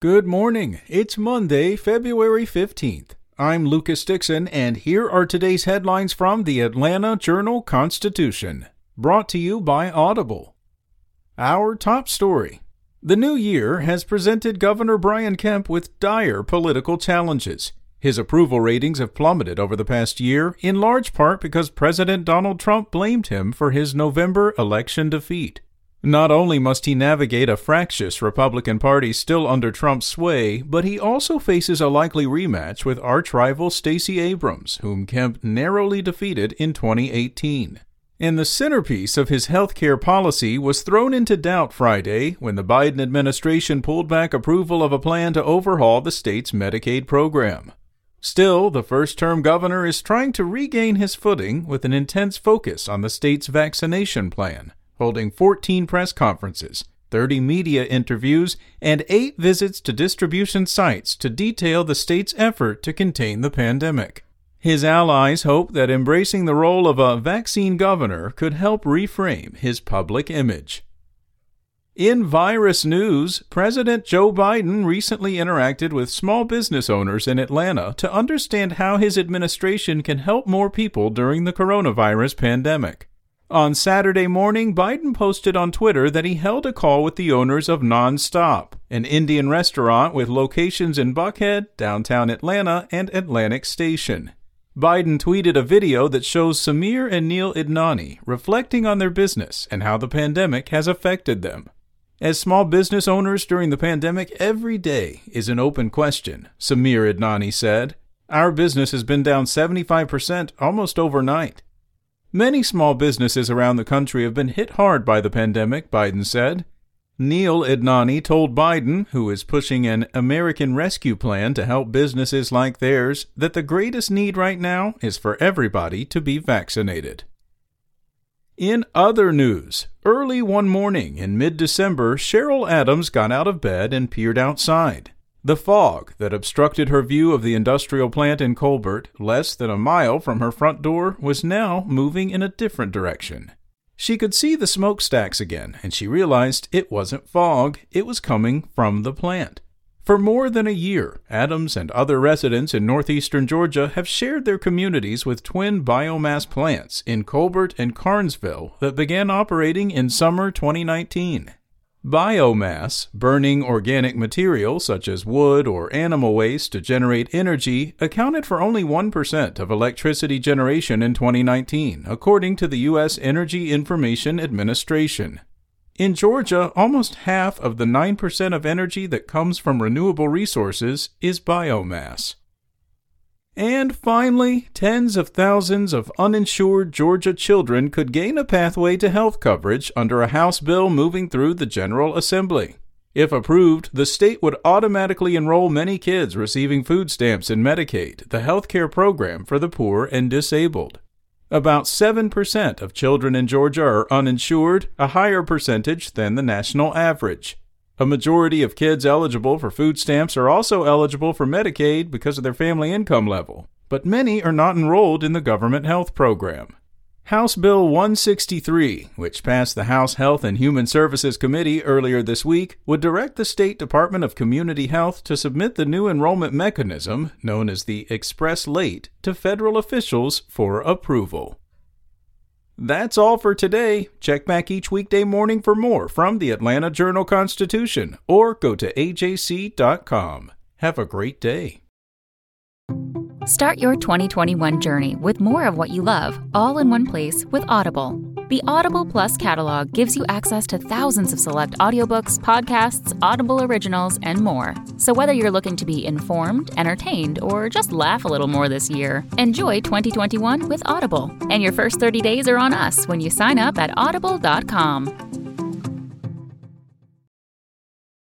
Good morning. It's Monday, February 15th. I'm Lucas Dixon, and here are today's headlines from the Atlanta Journal Constitution, brought to you by Audible. Our top story The new year has presented Governor Brian Kemp with dire political challenges. His approval ratings have plummeted over the past year, in large part because President Donald Trump blamed him for his November election defeat. Not only must he navigate a fractious Republican Party still under Trump's sway, but he also faces a likely rematch with arch rival Stacey Abrams, whom Kemp narrowly defeated in 2018. And the centerpiece of his health care policy was thrown into doubt Friday when the Biden administration pulled back approval of a plan to overhaul the state's Medicaid program. Still, the first term governor is trying to regain his footing with an intense focus on the state's vaccination plan holding 14 press conferences, 30 media interviews, and 8 visits to distribution sites to detail the state's effort to contain the pandemic. His allies hope that embracing the role of a vaccine governor could help reframe his public image. In virus news, President Joe Biden recently interacted with small business owners in Atlanta to understand how his administration can help more people during the coronavirus pandemic. On Saturday morning, Biden posted on Twitter that he held a call with the owners of NaanStop, an Indian restaurant with locations in Buckhead, downtown Atlanta, and Atlantic Station. Biden tweeted a video that shows Samir and Neil Idnani reflecting on their business and how the pandemic has affected them. As small business owners during the pandemic, every day is an open question, Samir Idnani said. Our business has been down 75% almost overnight. Many small businesses around the country have been hit hard by the pandemic, Biden said. Neil Idnani told Biden, who is pushing an American Rescue Plan to help businesses like theirs, that the greatest need right now is for everybody to be vaccinated. In other news, early one morning in mid December, Cheryl Adams got out of bed and peered outside. The fog that obstructed her view of the industrial plant in Colbert, less than a mile from her front door, was now moving in a different direction. She could see the smokestacks again, and she realized it wasn't fog, it was coming from the plant. For more than a year, Adams and other residents in northeastern Georgia have shared their communities with twin biomass plants in Colbert and Carnesville that began operating in summer 2019. Biomass, burning organic material such as wood or animal waste to generate energy, accounted for only 1% of electricity generation in 2019, according to the U.S. Energy Information Administration. In Georgia, almost half of the 9% of energy that comes from renewable resources is biomass. And finally, tens of thousands of uninsured Georgia children could gain a pathway to health coverage under a House bill moving through the General Assembly. If approved, the state would automatically enroll many kids receiving food stamps in Medicaid, the health care program for the poor and disabled. About 7% of children in Georgia are uninsured, a higher percentage than the national average. A majority of kids eligible for food stamps are also eligible for Medicaid because of their family income level, but many are not enrolled in the government health program. House Bill 163, which passed the House Health and Human Services Committee earlier this week, would direct the State Department of Community Health to submit the new enrollment mechanism, known as the Express Lane, to federal officials for approval. That's all for today. Check back each weekday morning for more from the Atlanta Journal Constitution or go to ajc.com. Have a great day. Start your 2021 journey with more of what you love, all in one place with Audible. The Audible Plus catalog gives you access to thousands of select audiobooks, podcasts, Audible originals, and more. So whether you're looking to be informed, entertained, or just laugh a little more this year, enjoy 2021 with Audible. And your first 30 days are on us when you sign up at audible.com.